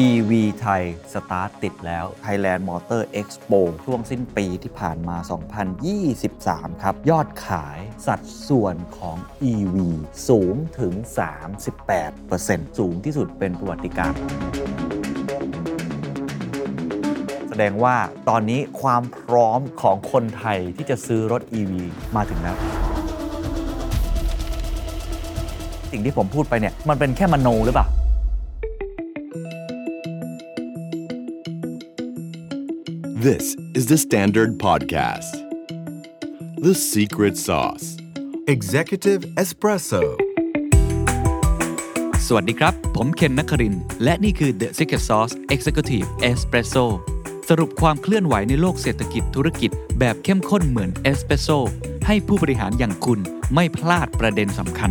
EV ไทย สตาร์ทติดแล้ว Thailand Motor Expo ช่วงสิ้นปีที่ผ่านมา 2023 ครับ ยอดขายสัดส่วนของ EV สูงถึง 38%สูงที่สุดเป็นประวัติการแสดงว่าตอนนี้ความพร้อมของคนไทยที่จะซื้อรถ EV มาถึงแล้ว สิ่งที่ผมพูดไปเนี่ยมันเป็นแค่มโนหรือเปล่า This is the Standard Podcast. The Secret Sauce. Executive Espresso สวัสดีครับ ผมเคนนักครินทร์และนี่คือ The Secret Sauce Executive Espresso สรุปความเคลื่อนไหวในโลกเศรษฐกิจธุรกิจแบบเข้มข้นเหมือนเอสเปรสโซให้ผู้บริหารอย่างคุณไม่พลาดประเด็นสำคัญ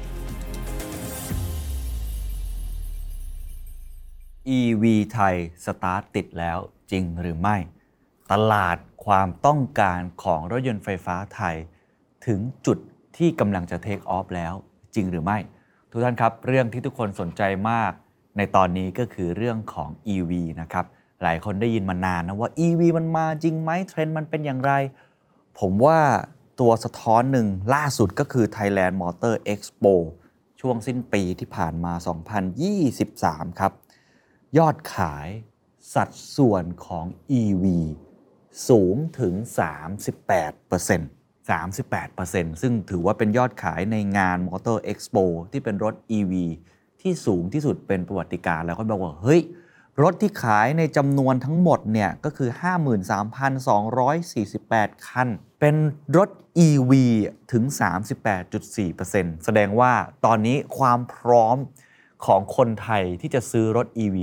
EV ไทยสตาร์ทติดแล้วจริงหรือไม่ ตลาดความต้องการของรถยนต์ไฟฟ้าไทย ถึงจุดที่กำลังจะเทคออฟแล้วจริงหรือไม่ ทุกท่านครับ เรื่องที่ทุกคนสนใจมาก ในตอนนี้ก็คือเรื่องของ EV นะครับ หลายคนได้ยินมานานนะว่า EV มันมาจริงไหมเทรนด์มันเป็นอย่างไร ผมว่าตัวสะท้อนหนึ่งล่าสุดก็คือ Thailand Motor Expo ช่วงสิ้นปีที่ผ่านมา 2023 ครับ ยอดขายสัดส่วนของ EV สูงถึง 38% 38%ซึ่งถือว่าเป็นยอดขายในงาน Motor Expo ที่เป็นรถ EV ที่สูงที่สุดเป็นประวัติการ แล้วก็บอกว่า เฮ้ย รถที่ขายในจำนวนทั้งหมดเนี่ย ก็คือ 53,248 คัน เป็นรถ EV ถึง 38.4%แสดงว่าตอนนี้ความพร้อม ของคนไทยที่จะซื้อรถ EV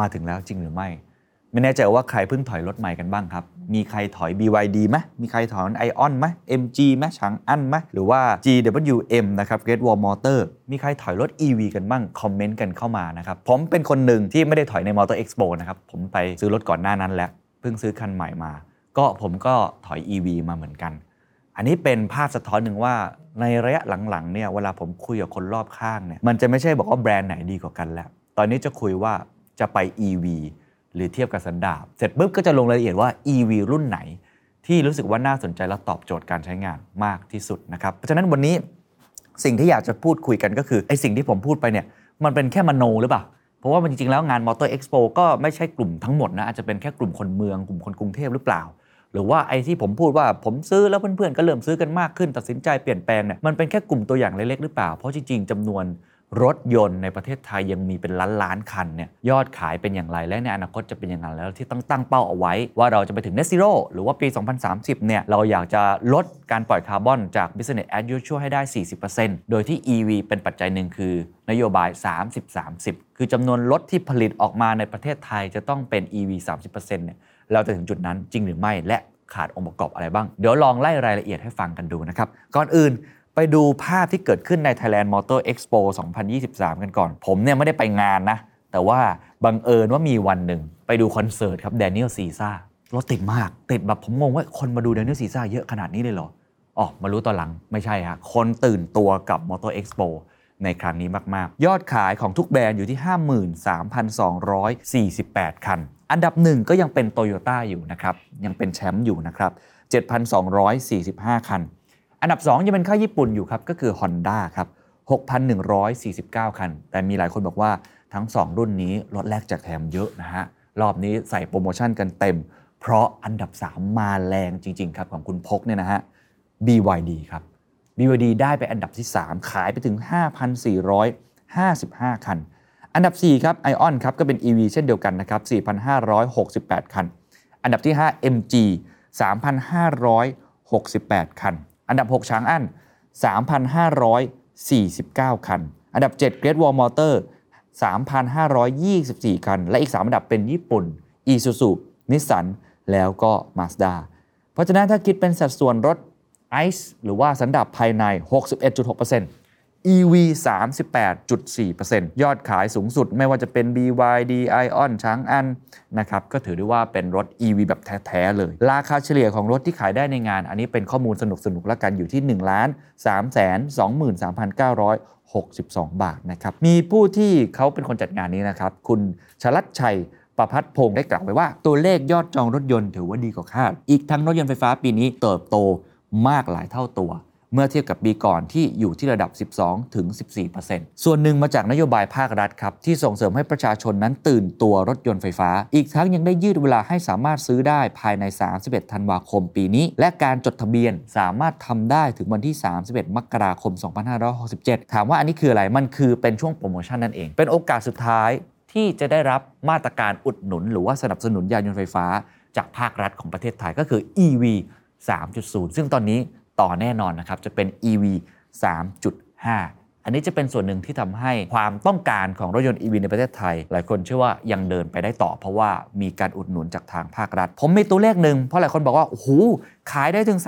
มาถึงแล้วจริงหรือไม่ ไม่แน่ใจว่าใครเพิ่งถอยรถใหม่กันบ้างครับ มีใครถอย BYD ไหมมีใครถอยไอออนไหม MG ไหมฉางอันไหมหรือว่า GWM นะครับ Great Wall Motor มีใครถอยรถ EV กันบ้าง คอมเมนต์กันเข้ามานะครับ ผมเป็นคนหนึ่งที่ไม่ได้ถอยใน Motor Expo นะครับ ผมไปซื้อรถก่อนหน้านั้นแล้ว เพิ่งซื้อคันใหม่มา ก็ผมก็ถอย EV มาเหมือนกัน อันนี้เป็นภาพสะท้อนหนึ่งว่าในระยะหลังๆเนี่ยเวลาผมคุยกับคนรอบข้างเนี่ยมันจะไม่ใช่บอกว่าแบรนด์ไหนดีกว่ากันแล้ว ตอนนี้จะคุยว่าจะไป EV หรือเทียบกับสันดาปเสร็จปุ๊บก็จะลงรายละเอียดว่า EV รุ่นไหน ที่รู้สึกว่าน่าสนใจและตอบโจทย์การใช้งานมากที่สุดนะครับเพราะฉะนั้นวันนี้สิ่งที่อยากจะพูดคุยกันก็คือไอ้สิ่งที่ผมพูดไปเนี่ยมันเป็นแค่มโนหรือเปล่าเพราะว่ามันจริงๆ แล้วงาน Motor Expo ก็ไม่ใช่กลุ่มทั้งหมดนะ อาจจะเป็นแค่กลุ่มคนเมือง กลุ่มคนกรุงเทพหรือเปล่า หรือว่าไอ้ที่ผมพูดว่าผมซื้อแล้วเพื่อนๆก็เริ่มซื้อกันมากขึ้น ตัดสินใจเปลี่ยนแปลงเนี่ยมันเป็นแค่กลุ่มตัวอย่างเล็กๆหรือเปล่า เพราะจริงๆจำนวนรถยนต์ในประเทศไทยยังมีเป็นล้านล้านๆคันเนี่ยยอดขายเป็นอย่างไรและในอนาคตจะเป็นอย่างไรแล้วที่ต้องตั้งเป้าเอาไว้ ว่าเราจะไปถึง net zero หรือว่าปี 2030 เนี่ยเราอยากจะลดการปล่อยคาร์บอนจาก business as usual ให้ได้ 40%โดยที่ EV เป็นปัจจัยหนึ่งคือนโยบาย 30-30 คือจำนวนรถที่ผลิตออกมาในประเทศไทยจะต้องเป็น EV 30%เนี่ย เราจะถึงจุดนั้นจริงหรือไม่ และขาดองค์ประกอบอะไรบ้าง เดี๋ยวลองไล่รายละเอียดให้ฟังกันดูนะครับ ก่อนอื่นไปดูภาพที่เกิดขึ้นใน Thailand Motor Expo 2023 กันก่อน ผมเนี่ยไม่ได้ไปงานนะ แต่ว่าบังเอิญว่ามีวันหนึ่งไปดูคอนเสิร์ตครับ Daniel Caesar รถติดมาก ติดแบบผมงงว่าคนมาดู Daniel Caesar เยอะขนาดนี้เลยเหรออ๋อมารู้ตอนหลังไม่ใช่ฮะคนตื่นตัวกับ Motor Expo ในครั้งนี้มาก ๆ ยอดขายของทุกแบรนด์อยู่ที่ 53,248 คัน อันดับหนึ่งก็ยังเป็น t o y ยต้าอยู่นะครับ ยังเป็นแชมป์อยู่นะครับ 7,245 คัน อันดับ 2 ยังเป็นค่ายญี่ปุ่นอยู่ครับ ก็คือ Honda ครับ 6,149 คัน แต่มีหลายคนบอกว่าทั้ง 2 รุ่นนี้ลดแลกแจกแถมเยอะนะฮะ รอบนี้ใส่โปรโมชั่นกันเต็ม เพราะอันดับ 3 มาแรงจริง ๆ ครับของคุณพกเนี่ยนะฮะ BYD ครับ BYD ได้ไปอันดับที่ 3 ขายไปถึง 5,455 คัน อันดับ 4 ครับ ION ครับก็เป็น EV เช่นเดียวกันนะครับ 4,568 คัน อันดับที่ 5 MG 3,568 คัน อันดับ 6 ช้างอั้น49 คัน อันดับ 7 Great Wall Motor 3,524 คัน และอีก 3 อันดับเป็นญี่ปุ่น Isuzu Nissan แล้วก็ Mazda เพราะฉะนั้นถ้าคิดเป็นสัดส่วนรถ ICE หรือว่าสันดับภายใน 61.6% EV 38.4%ยอดขายสูงสุดไม่ว่าจะเป็น BYD Ion ช้างอันนะครับก็ถือได้ว่าเป็นรถ EV แบบแท้ ๆ เลย ราคาเฉลี่ยของรถที่ขายได้ในงาน อันนี้เป็นข้อมูลสนุกๆแล้วกันอยู่ที่ 1 3 2 3 9 62 บาทนะครับ มีผู้ที่เขาเป็นคนจัดงานนี้นะครับ คุณชลัดชัยประพัฒพงศ์ได้กล่าวไว้ว่า ตัวเลขยอดจองรถยนต์ถือว่าดีกว่าคาด อีกทั้งรถยนต์ไฟฟ้าปีนี้เติบโตมากหลายเท่าตัว เมื่อเทียบกับปีก่อนที่อยู่ที่ระดับ 12ถึง14%ส่วนหนึ่งมาจากนโยบายภาครัฐครับ ที่ส่งเสริมให้ประชาชนนั้นตื่นตัวรถยนต์ไฟฟ้า อีกทั้งยังได้ยืดเวลาให้สามารถซื้อได้ภายใน 31 ธันวาคมปีนี้ และการจดทะเบียนสามารถทำได้ถึงวันที่ 31 มกราคม 2567 ถามว่าอันนี้คืออะไร มันคือเป็นช่วงโปรโมชั่นนั่นเอง เป็นโอกาสสุดท้ายที่จะได้รับมาตรการอุดหนุน หรือว่าสนับสนุนยานยนต์ไฟฟ้า จากภาครัฐของประเทศไทยก็คือ EV 3.0 ซึ่งตอนนี้ ต่อแน่นอนนะครับ จะเป็น EV 3.5 อันนี้จะเป็นส่วนหนึ่งที่ทำให้ความต้องการของรถยนต์ EV ในประเทศไทย หลายคนเชื่อว่ายังเดินไปได้ต่อ เพราะว่ามีการอุดหนุนจากทางภาครัฐ ผมมีตัวเลขหนึ่งเพราะหลายคนบอกว่า โอ้โห ขายได้ถึง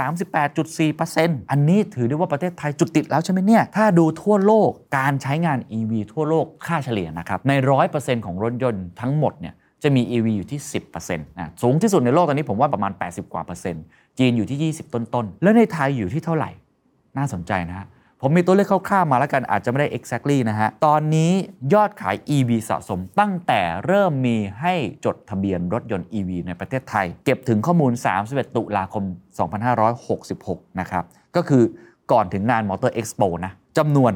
38.4%อันนี้ถือได้ว่าประเทศไทยจุดติดแล้วใช่ไหมเนี่ย ถ้าดูทั่วโลกการใช้งาน EV ทั่วโลกค่าเฉลี่ยนะครับใน 100%ของรถยนต์ทั้งหมดเนี่ย จะมี EV อยู่ที่ 10%นะสูงที่สุดในโลกตอนนี้ผมว่าประมาณ 80 กว่าเปอร์เซ็นต์จีนอยู่ที่ 20 ต้นๆ แล้วในไทยอยู่ที่เท่าไหร่ น่าสนใจนะฮะผมมีตัวเลขคร่าวๆมาแล้วกันอาจจะไม่ได้ exactly นะฮะ ตอนนี้ยอดขาย EV สะสมตั้งแต่เริ่มมีให้จดทะเบียนรถยนต์ EV ในประเทศไทย เก็บถึงข้อมูล 31 ตุลาคม 2566 นะครับ ก็คือก่อนถึงงาน Motor Expo นะจำนวน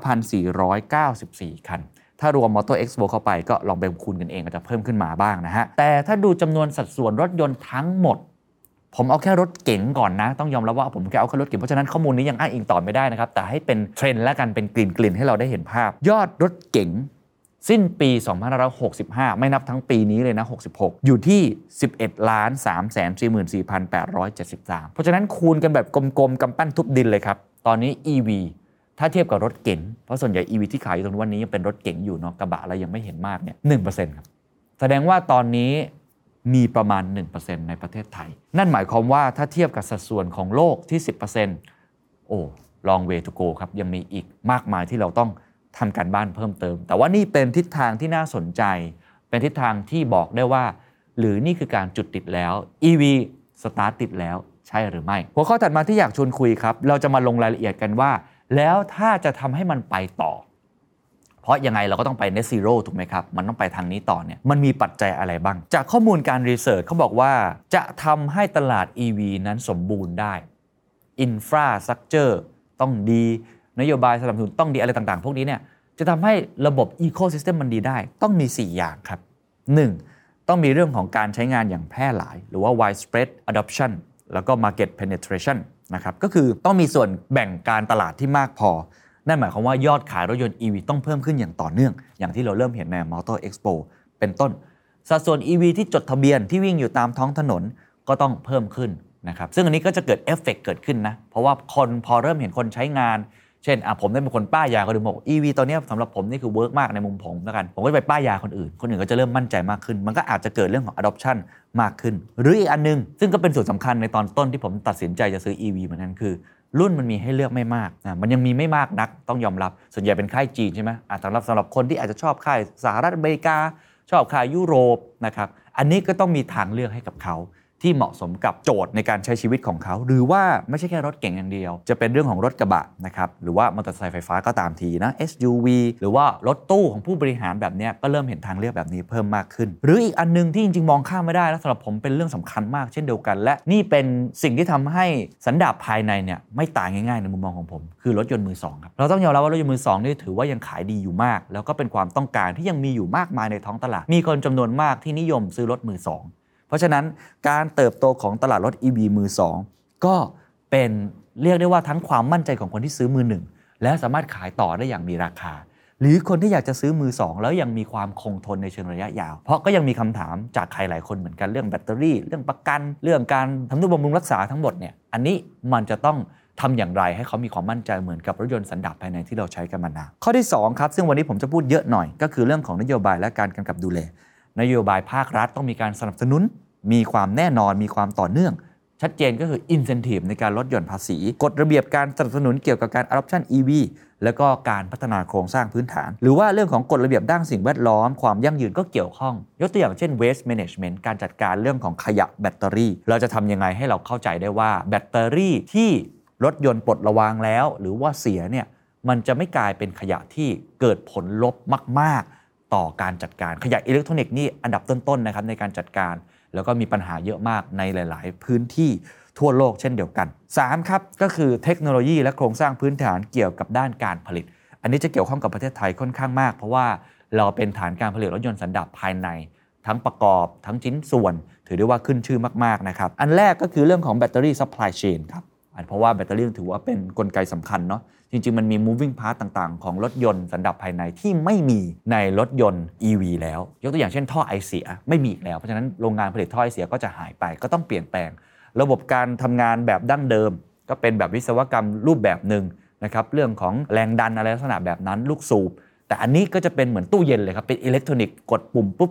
19,494 คัน ถ้ารวม Motor Expo เข้าไปก็ลองไปคูณกันเองก็จะเพิ่มขึ้นมาบ้างนะฮะ แต่ถ้าดูจำนวนสัดส่วนรถยนต์ทั้งหมด ผมเอาแค่รถเก๋งก่อนนะ ต้องยอมรับว่าผมแค่เอาแค่รถเก๋งเพราะฉะนั้นข้อมูลนี้ยังอ้างอิงต่อไม่ได้นะครับ แต่ให้เป็นเทรนด์และกันเป็นกลิ่นกลิ่นๆให้เราได้เห็นภาพ ยอดรถเก๋งสิ้นปี 2565 ไม่นับทั้งปีนี้เลยนะ 66 อยู่ที่ 11ล้าน3 4 4 8 7 3 เพราะฉะนั้นคูณกันแบบกลมๆกำปั้นทุบดินเลยครับ ตอนนี้ EV ถ้าเทียบกับรถเก๋งเพราะส่วนใหญ่ EV ที่ขายอยู่ตรงวันนี้ยังเป็นรถเก๋งอยู่เนาะกระบะเรยังไม่เห็นมากเนี่ย1%ครับแสดงว่าตอนนี้มีประมาณ 1%ในประเทศไทย นั่นหมายความว่าถ้าเทียบกับสัดส่วนของโลกที่ 10%โอ้ long way to go ครับยังมีอีกมากมายที่เราต้องทำการบ้านเพิ่มเติม แต่ว่านี่เป็นทิศทางที่น่าสนใจ เป็นทิศทางที่บอกได้ว่า หรือนี่คือการจุดติดแล้ว EV สตาร์ทติดแล้วใช่หรือไม่ หัวข้อถัดมาที่อยากชวนคุยครับ เราจะมาลงรายละเอียดกันว่า แล้วถ้าจะทำให้มันไปต่อ เพราะยังไงเราก็ต้องไป net zero ถูกไหมครับ มันต้องไปทางนี้ต่อเนี่ยมันมีปัจจัยอะไรบ้าง จากข้อมูลการรีเสิร์ชเขาบอกว่าจะทำให้ตลาด EV นั้นสมบูรณ์ได้ infrastructure ต้องดี นโยบายสนับสนุนต้องดีอะไรต่างๆ พวกนี้เนี่ยจะทำให้ระบบ ecosystem มันดีได้ ต้องมี 4 อย่างครับ 1. ต้องมีเรื่องของการใช้งานอย่างแพร่หลาย หรือว่า widespread adoption แล้วก็ market penetration นะครับก็คือต้องมีส่วนแบ่งการตลาดที่มากพอ นั่นหมายความว่ายอดขายรถยนต์ EV ต้องเพิ่มขึ้นอย่างต่อเนื่อง อย่างที่เราเริ่มเห็นใน Motor Expo เป็นต้น สัดส่วน EV ที่จดทะเบียนที่วิ่งอยู่ตามท้องถนนก็ต้องเพิ่มขึ้นนะครับซึ่งอันนี้ก็จะเกิดเอฟเฟกต์เกิดขึ้นนะเพราะว่าคนพอเริ่มเห็นคนใช้งาน เช่นอะผมได้เป็นคนป้ายยาคนอื่นบอก EV ตัวเนี้สำหรับผมนี่คือ work มากในมุมผมแล้วกัน ผมก็ไปป้ายยาคนอื่น คนอื่นก็จะเริ่มมั่นใจมากขึ้น มันก็อาจจะเกิดเรื่องของ adoption มากขึ้น หรืออีกอันนึง ซึ่งก็เป็นส่วนสำคัญในตอนต้นที่ผมตัดสินใจจะซื้อ EV เหมือนกันคือรุ่นมันมีให้เลือกไม่มากนะมันยังมีไม่มากนักต้องยอมรับ ส่วนใหญ่เป็นค่ายจีนใช่ไหมอะสำหรับสำหรับคนที่อาจจะชอบค่ายสหรัฐอเมริกา ชอบค่ายยุโรปนะครับ อันนี้ก็ต้องมีทางเลือกให้กับเขา ที่เหมาะสมกับโจทย์ในการใช้ชีวิตของเขา หรือว่าไม่ใช่แค่รถเก่งอย่างเดียว จะเป็นเรื่องของรถกระบะนะครับหรือว่ามอเตอร์ไซค์ไฟฟ้าก็ตามทีนะ SUV หรือว่ารถตู้ของผู้บริหารแบบนี้ก็เริ่มเห็นทางเลือกแบบนี้เพิ่มมากขึ้น หรืออีกอันหนึงที่จริงๆมองข้ามไม่ได้และสำหรับผมเป็นเรื่องสำคัญมากเช่นเดียวกัน และนี่เป็นสิ่งที่ทำให้สันดาปภายในเนี่ยไม่ตายง่ายๆในมุมมองของผม คือรถยนต์มือสองครับเราต้องยอมรับว่ารถยนต์มือสองนี่ถือว่ายังขายดีอยู่มาก แล้วก็เป็นความต้องการที่ยังมีอยู่มากมายในท้องตลาดมีคนจำนวนมากที่นิยมซื้อรถมือสอง เพราะฉะนั้นการเติบโตของตลาดรถ EV มือ 2 ก็เป็นเรียกได้ว่าทั้งความมั่นใจของคนที่ซื้อมือหนึ่งและสามารถขายต่อได้อย่างมีราคา หรือคนที่อยากจะซื้อมือ 2 แล้วยังมีความคงทนในเชิงระยะยาว เพราะก็ยังมีคำถามจากใครหลายคนเหมือนกันเรื่องแบตเตอรี่ เรื่องประกัน เรื่องการทำนุบำรุงรักษาทั้งหมดเนี่ยอันนี้มันจะต้องทำอย่างไรให้เขามีความมั่นใจเหมือนกับรถยนต์สันดาปภายในที่เราใช้กันมานานข้อที่ 2 ครับ ซึ่งวันนี้ผมจะพูดเยอะหน่อย ก็คือเรื่องของนโยบายและการกำกับดูแล นโยบายภาครัฐต้องมีการสนับสนุน มีความแน่นอนมีความต่อเนื่อง ชัดเจนก็คือ incentive ในการลดหย่อนภาษีกฎระเบียบการสนับสนุนเกี่ยวกับการ adoption EV แล้วก็การพัฒนาโครงสร้างพื้นฐาน หรือว่าเรื่องของกฎระเบียบด้านสิ่งแวดล้อม ความยั่งยืนก็เกี่ยวข้อง ยกตัวอย่างเช่น waste management การจัดการเรื่องของขยะแบตเตอรี่ เราจะทำยังไงให้เราเข้าใจได้ว่าแบตเตอรี่ที่รถยนต์ปลดระวางแล้ว หรือว่าเสียเนี่ยมันจะไม่กลายเป็นขยะที่เกิดผลลบมาก ๆ ต่อการจัดการขยะอิเล็กทรอนิกส์นี่อันดับต้นๆนะครับในการจัดการ แล้วก็มีปัญหาเยอะมากในหลาย ๆ พื้นที่ทั่วโลกเช่นเดียวกัน 3. ครับ ก็คือเทคโนโลยีและโครงสร้างพื้นฐานเกี่ยวกับด้านการผลิต อันนี้จะเกี่ยวข้องกับประเทศไทยค่อนข้างมาก เพราะว่าเราเป็นฐานการผลิตรถยนต์สันดาปภายใน ทั้งประกอบทั้งชิ้นส่วน ถือได้ว่าขึ้นชื่อมาก ๆ นะครับ อันแรกก็คือเรื่องของแบตเตอรี่ supply chain ครับเพราะว่าแบตเตอรี่ถือว่าเป็นนกลไกสำคัญเนาะ จริง ๆ มันมี moving part ต่างๆ ของรถยนต์สันดาปภายในที่ไม่มีในรถยนต์ EV แล้ว ยกตัวอย่างเช่นท่อไอเสียไม่มีอีกแล้ว เพราะฉะนั้นโรงงานผลิตท่อไอเสียก็จะหายไปก็ต้องเปลี่ยนแปลง ระบบการทำงานแบบดั้งเดิม ก็เป็นแบบวิศวกรรมรูปแบบหนึ่งนะครับเรื่องของแรงดันอะไรลักษณะแบบนั้นลูกสูบ แต่อันนี้ก็จะเป็นเหมือนตู้เย็นเลยครับเป็นอิเล็กทรอนิกส์กดปุ่มปุ๊บ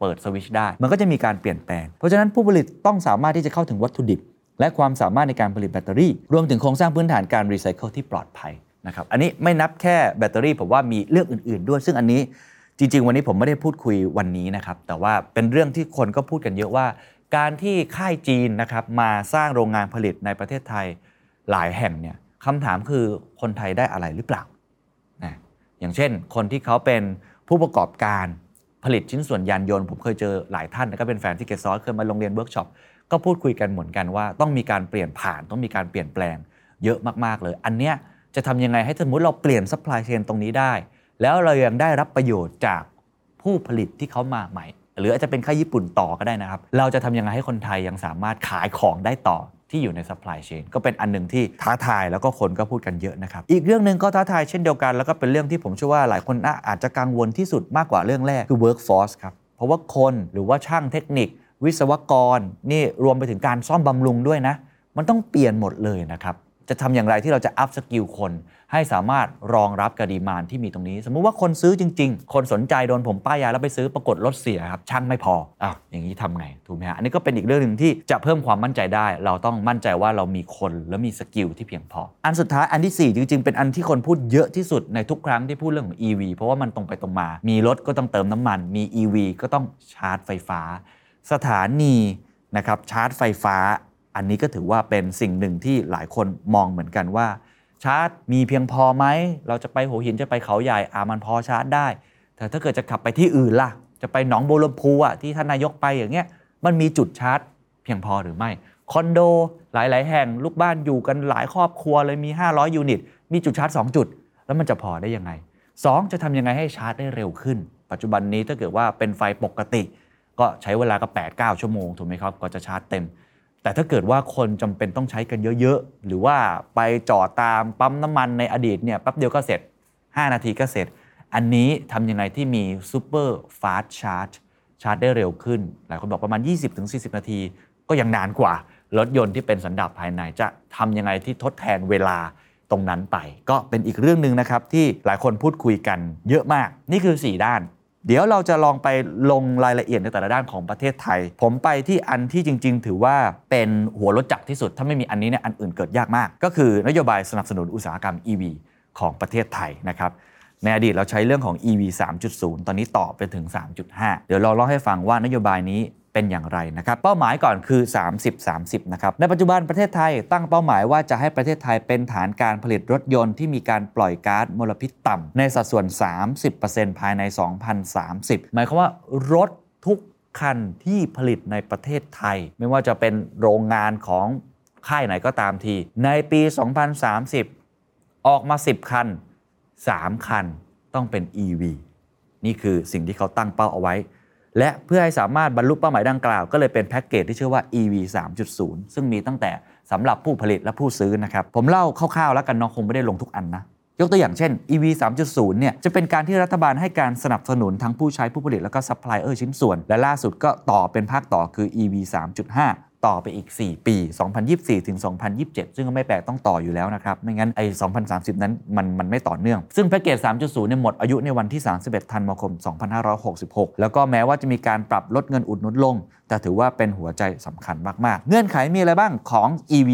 เปิดสวิชได้ มันก็จะมีการเปลี่ยนแปลง เพราะฉะนั้นผู้ผลิตต้องสามารถที่จะเข้าถึงวัตถุดิบ และความสามารถในการผลิตแบตเตอรี่ รวมถึงโครงสร้างพื้นฐานการรีไซเคิลที่ปลอดภัยนะครับอันนี้ไม่นับแค่แบตเตอรี่ผมว่ามีเรื่องอื่น ๆ ด้วย ซึ่งอันนี้จริง ๆ วันนี้ผมไม่ได้พูดคุยวันนี้นะครับแต่ว่าเป็นเรื่องที่คนก็พูดกันเยอะว่า การที่ค่ายจีนนะครับมาสร้างโรงงานผลิตในประเทศไทยหลายแห่งเนี่ยคำถามคือคนไทยได้อะไรหรือเปล่านะอย่างเช่น คนที่เขาเป็นผู้ประกอบการผลิตชิ้นส่วนยานยนต์ผมเคยเจอหลายท่านนะก็เป็นแฟน The Secret Sauce เคยมาลงเรียนเวิร์กช็อป ก็พูดคุยกันเหมือนกันว่าต้องมีการเปลี่ยนผ่านต้องมีการเปลี่ยนแปลงเยอะมากๆเลย อันเนี้ยจะทำยังไงให้สมมติเราเปลี่ยน supply chain ตรงนี้ได้ แล้วเรายังได้รับประโยชน์จากผู้ผลิตที่เขามาใหม่ หรืออาจจะเป็นค่ายญี่ปุ่นต่อก็ได้นะครับ เราจะทำยังไงให้คนไทยยังสามารถขายของได้ต่อที่อยู่ใน supply chain ก็เป็นอันหนึ่งที่ท้าทายแล้วก็คนก็พูดกันเยอะนะครับ อีกเรื่องหนึ่งก็ท้าทายเช่นเดียวกัน แล้วก็เป็นเรื่องที่ผมเชื่อว่าหลายคนอาจจะกังวลที่สุดมากกว่าเรื่องแรกคือ workforce ครับเพราะว่าคนหรือว่าช่างเทคนิค วิศวกรนี่รวมไปถึงการซ่อมบำรุงด้วยนะ มันต้องเปลี่ยนหมดเลยนะครับ จะทำอย่างไรที่เราจะ upskill คน ให้สามารถรองรับกับ demand ที่มีตรงนี้ สมมุติว่าคนซื้อจริง ๆ คนสนใจโดนผมป้ายยาแล้วไปซื้อปรากฏรถเสียครับช่างไม่พออ้าวอย่างนี้ทำไงถูกไหมฮะอันนี้ก็เป็นอีกเรื่องหนึ่งที่จะเพิ่มความมั่นใจได้ เราต้องมั่นใจว่าเรามีคนและมี skill ที่เพียงพอ อันสุดท้ายอันที่ 4 จริง ๆ เป็นอันที่คนพูดเยอะที่สุดในทุกครั้งที่พูดเรื่องของ EV เพราะว่ามันตรงไปตรงมา มีรถก็ต้องเติมน้ำมัน มี EV ก็ต้องชาร์จไฟฟ้า สถานีนะครับชาร์จไฟฟ้า อันนี้ก็ถือว่าเป็นสิ่งหนึ่งที่หลายคนมองเหมือนกันว่า ชาร์จมีเพียงพอไหม เราจะไปหัวหินจะไปเขาใหญ่อามันพอชาร์จได้ แต่ถ้าเกิดจะขับไปที่อื่นล่ะ จะไปหนองบัวลำพูอะที่ท่านนายกไปอย่างเงี้ยมันมีจุดชาร์จเพียงพอหรือไม่คอนโดหลาย ๆ แห่งลูกบ้านอยู่กันหลายครอบครัวเลยมี 500 ยูนิต มีจุดชาร์จ 2 จุด แล้วมันจะพอได้ยังไง 2 จะทำยังไงให้ชาร์จได้เร็วขึ้น ปัจจุบันนี้ถ้าเกิดว่าเป็นไฟปกติ ก็ใช้เวลาก็8-9 ชั่วโมงถูกไหมครับก็จะชาร์จเต็ม แต่ถ้าเกิดว่าคนจำเป็นต้องใช้กันเยอะๆ หรือว่าไปจอดตามปั๊มน้ำมันในอดีตเนี่ยแป๊บเดียวก็เสร็จ 5 นาทีก็เสร็จ อันนี้ทำยังไงที่มี super fast charge ชาร์จได้เร็วขึ้น หลายคนบอกประมาณ 20-40 นาที ก็ยังนานกว่ารถยนต์ที่เป็นสันดาปภายในจะทำยังไงที่ทดแทนเวลาตรงนั้นไป ก็เป็นอีกเรื่องหนึ่งนะครับที่หลายคนพูดคุยกันเยอะมาก นี่คือ 4 ด้าน เดี๋ยวเราจะลองไปลงรายละเอียดในแต่ละด้านของประเทศไทย ผมไปที่อันที่จริง ๆ ถือว่าเป็นหัวรถจักรที่สุด ถ้าไม่มีอันนี้เนี่ยอันอื่นเกิดยากมาก ก็คือนโยบายสนับสนุนอุตสาหกรรม EV ของประเทศไทยนะครับในอดีตเราใช้เรื่องของ EV 3.0 ตอนนี้ต่อไปถึง 3.5 เดี๋ยวเราเล่าให้ฟังว่านโยบายนี้ เป็นอย่างไรนะครับเป้าหมายก่อนคือ 30-30 นะครับ ในปัจจุบันประเทศไทยตั้งเป้าหมายว่าจะให้ประเทศไทยเป็นฐานการผลิตรถยนต์ที่มีการปล่อยก๊าซมลพิษต่ำในสัดส่วน 30%ภายใน 2030 หมายความว่ารถทุกคันที่ผลิตในประเทศไทย ไม่ว่าจะเป็นโรงงานของค่ายไหนก็ตามที ในปี 2030 ออกมา 10 คัน 3 คันต้องเป็น EV นี่คือสิ่งที่เขาตั้งเป้าเอาไว้ และเพื่อให้สามารถบรรลุเป้าหมายดังกล่าว ก็เลยเป็นแพ็กเกจที่ชื่อว่า EV 3.0 ซึ่งมีตั้งแต่สำหรับผู้ผลิตและผู้ซื้อนะครับ ผมเล่าคร่าวๆแล้วกันเนาะคงไม่ได้ลงทุกอันนะ ยกตัวอย่างเช่น EV 3.0 เนี่ยจะเป็นการที่รัฐบาลให้การสนับสนุนทั้งผู้ใช้ผู้ผลิตแล้วก็ซัพพลายเออร์ชิ้นส่วน และล่าสุดก็ต่อเป็นภาคต่อคือ EV 3.5 ต่อไปอีก 4 ปี 2024 ถึง 2027 ซึ่งก็ไม่แปลกต้องต่ออยู่แล้วนะครับ ไม่งั้นไอ้2030 นั้นมันมันไม่ต่อเนื่อง ซึ่งแพ็กเกจ 3.0 เนี่ยหมดอายุในวันที่ 31 ธันวาคม 2566 แล้วก็แม้ว่าจะมีการปรับลดเงินอุดหนุนลง แต่ถือว่าเป็นหัวใจสำคัญมาก ๆ เงื่อนไขมีอะไรบ้างของ EV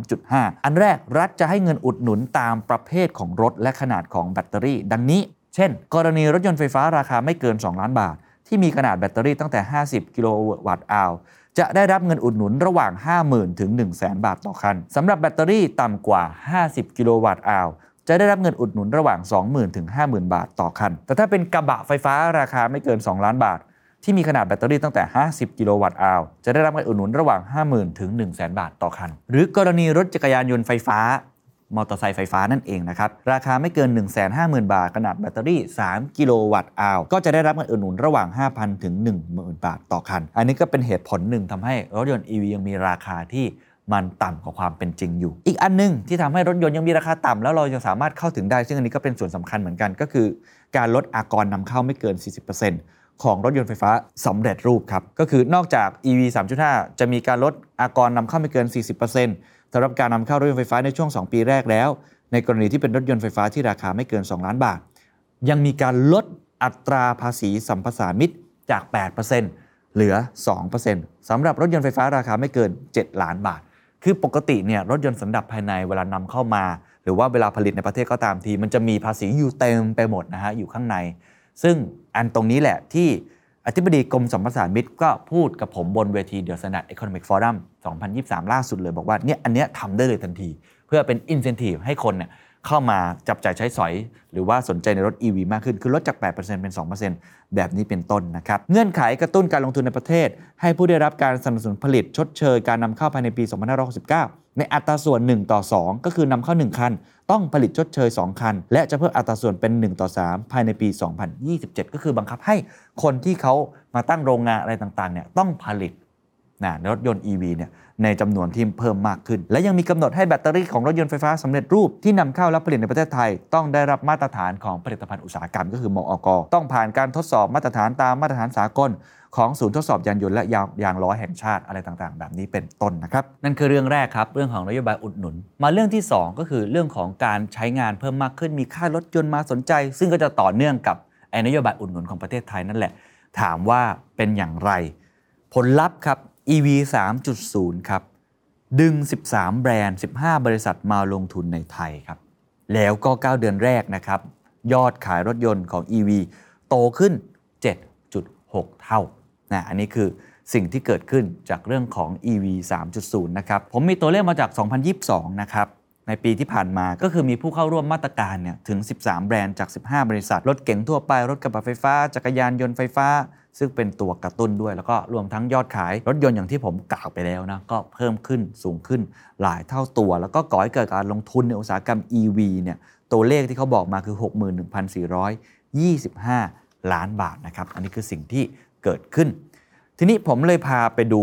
3.5 อันแรกรัฐจะให้เงินอุดหนุนตามประเภทของรถและขนาดของแบตเตอรี่ ดังนี้ เช่น กรณีรถยนต์ไฟฟ้าราคาไม่เกิน 2 ล้านบาท ที่มีขนาดแบตเตอรี่ตั้งแต่ 50 กิโลวัตต์อาว จะได้รับเงินอุดหนุนระหว่าง 50,000 ถึง 100,000 บาทต่อคันสำหรับแบตเตอรี่ต่ำกว่า 50 กิโลวัตต์อาวจะได้รับเงินอุดหนุนระหว่าง 20,000 ถึง 50,000 บาทต่อคัน แต่ถ้าเป็นกระบะไฟฟ้าราคาไม่เกิน 2 ล้านบาท ที่มีขนาดแบตเตอรี่ตั้งแต่ 50 กิโลวัตต์อาวจะได้รับเงินอุดหนุนระหว่าง 50,000 ถึง 100,000 บาทต่อคัน หรือกรณีรถจักรยานยนต์ไฟฟ้า มอเตอร์ไซค์ไฟฟ้านั่นเองนะครับ ราคาไม่เกิน 150,000 บาท ขนาดแบตเตอรี่ 3 กิโลวัตต์อาวก็จะได้รับเงินอุดหนุนระหว่าง 5,000 ถึง 10,000 บาทต่อคัน อันนี้ก็เป็นเหตุผลหนึ่งทำให้รถยนต์ EV ยังมีราคาที่มันต่ำกว่าความเป็นจริงอยู่ อีกอันหนึงที่ทำให้รถยนต์ยังมีราคาต่ำแล้วเรายังสามารถเข้าถึงได้ ซึ่งอันนี้ก็เป็นส่วนสำคัญเหมือนกัน ก็คือ การลดอากรนำเข้าไม่เกิน 40%ของรถยนต์ไฟฟ้าสำเร็จรูปครับ ก็คือนอกจาก EV 3.5 จะมีการลดอากรนำเข้าไม่เกิน 40% สำหรับการนำเข้ารถยนต์ไฟฟ้าในช่วง 2 ปีแรกแล้ว ในกรณีที่เป็นรถยนต์ไฟฟ้าที่ราคาไม่เกิน 2 ล้านบาท ยังมีการลดอัตราภาษีสัมปทานมิตรจาก 8%เหลือ 2%สำหรับรถยนต์ไฟฟ้าราคาไม่เกิน 7 ล้านบาท คือปกติเนี่ยรถยนต์สันดาปภายในเวลานำเข้ามา หรือว่าเวลาผลิตในประเทศก็ตามที มันจะมีภาษีอยู่เต็มไปหมดนะฮะอยู่ข้างใน ซึ่งอันตรงนี้แหละที่ อธิบดีกรมสัมปทานมิตรก็พูดกับผมบนเวทีเด e ส t น n d a r d Economic Forum 2023 ล่าสุดเลยบอกว่าเนี่ยอันเนี้ยทำได้เลยทันที เพื่อเป็น incentive ให้คนเนี่ย เข้ามาจับจ่ายใช้สอย หรือว่าสนใจในรถ EV มากขึ้น คือลดจาก 8%เป็น 2%แบบนี้เป็นต้นนะครับ เงื่อนไขกระตุ้นการลงทุนในประเทศ ให้ผู้ได้รับการสนับสนุนผลิตชดเชยการนำเข้าภายในปี 2569 ในอัตราส่วน 1 ต่อ 2 ก็คือนำเข้า 1 คัน ต้องผลิตชดเชย 2 คัน และจะเพิ่มอัตราส่วนเป็น 1 ต่อ 3 ภายในปี 2027 ก็คือบังคับให้คนที่เขามาตั้งโรงงานอะไรต่างๆเนี่ยต้องผลิต นะรถยนต์ EV เนี่ยในจำนวนที่เพิ่มมากขึ้น และยังมีกำหนดให้แบตเตอรี่ของรถยนต์ไฟฟ้าสำเร็จรูปที่นำเข้าและผลิตในประเทศไทย ต้องได้รับมาตรฐานของผลิตภัณฑ์อุตสาหกรรมก็คือมอกต้องผ่านการทดสอบมาตรฐานตามมาตรฐานสากลของศูนย์ทดสอบยานยนต์และยางยางล้อแห่งชาติอะไรต่างๆ แบบนี้เป็นต้นนะครับ นั่นคือเรื่องแรกครับ เรื่องของนโยบายอุดหนุน มาเรื่องที่ 2 ก็คือเรื่องของการใช้งานเพิ่มมากขึ้นมีค่ารถยนต์มาสนใจ ซึ่งก็จะต่อเนื่องกับไอ้นโยบายอุดหนุนของประเทศไทยนั่นแหละ ถามว่าเป็นอย่างไร ผลลัพธ์ครับ EV 3.0 ครับ ดึง 13 แบรนด์ 15 บริษัทมาลงทุนในไทยครับ แล้วก็ 9 เดือนแรกนะครับ ยอดขายรถยนต์ของ EV โตขึ้น 7.6 เท่านะอันนี้คือสิ่งที่เกิดขึ้นจากเรื่องของ EV 3.0 นะครับ ผมมีตัวเลขมาจาก 2022 นะครับ ในปีที่ผ่านมาก็คือมีผู้เข้าร่วมมาตรการเนี่ยถึง 13 แบรนด์จาก 15 บริษัท รถเก๋งทั่วไป รถกระบะไฟฟ้า จักรยานยนต์ไฟฟ้า ซึ่งเป็นตัวกระตุ้นด้วย แล้วก็รวมทั้งยอดขาย รถยนต์อย่างที่ผมกล่าวไปแล้วนะ ก็เพิ่มขึ้นสูงขึ้นหลายเท่าตัว แล้วก็ก่อให้เกิดการลงทุนในอุตสาหกรรม EV เนี่ยตัวเลขที่เขาบอกมาคือ 61,425 ล้านบาทนะครับอันนี้คือสิ่งที่เกิดขึ้น ทีนี้ผมเลยพาไปดู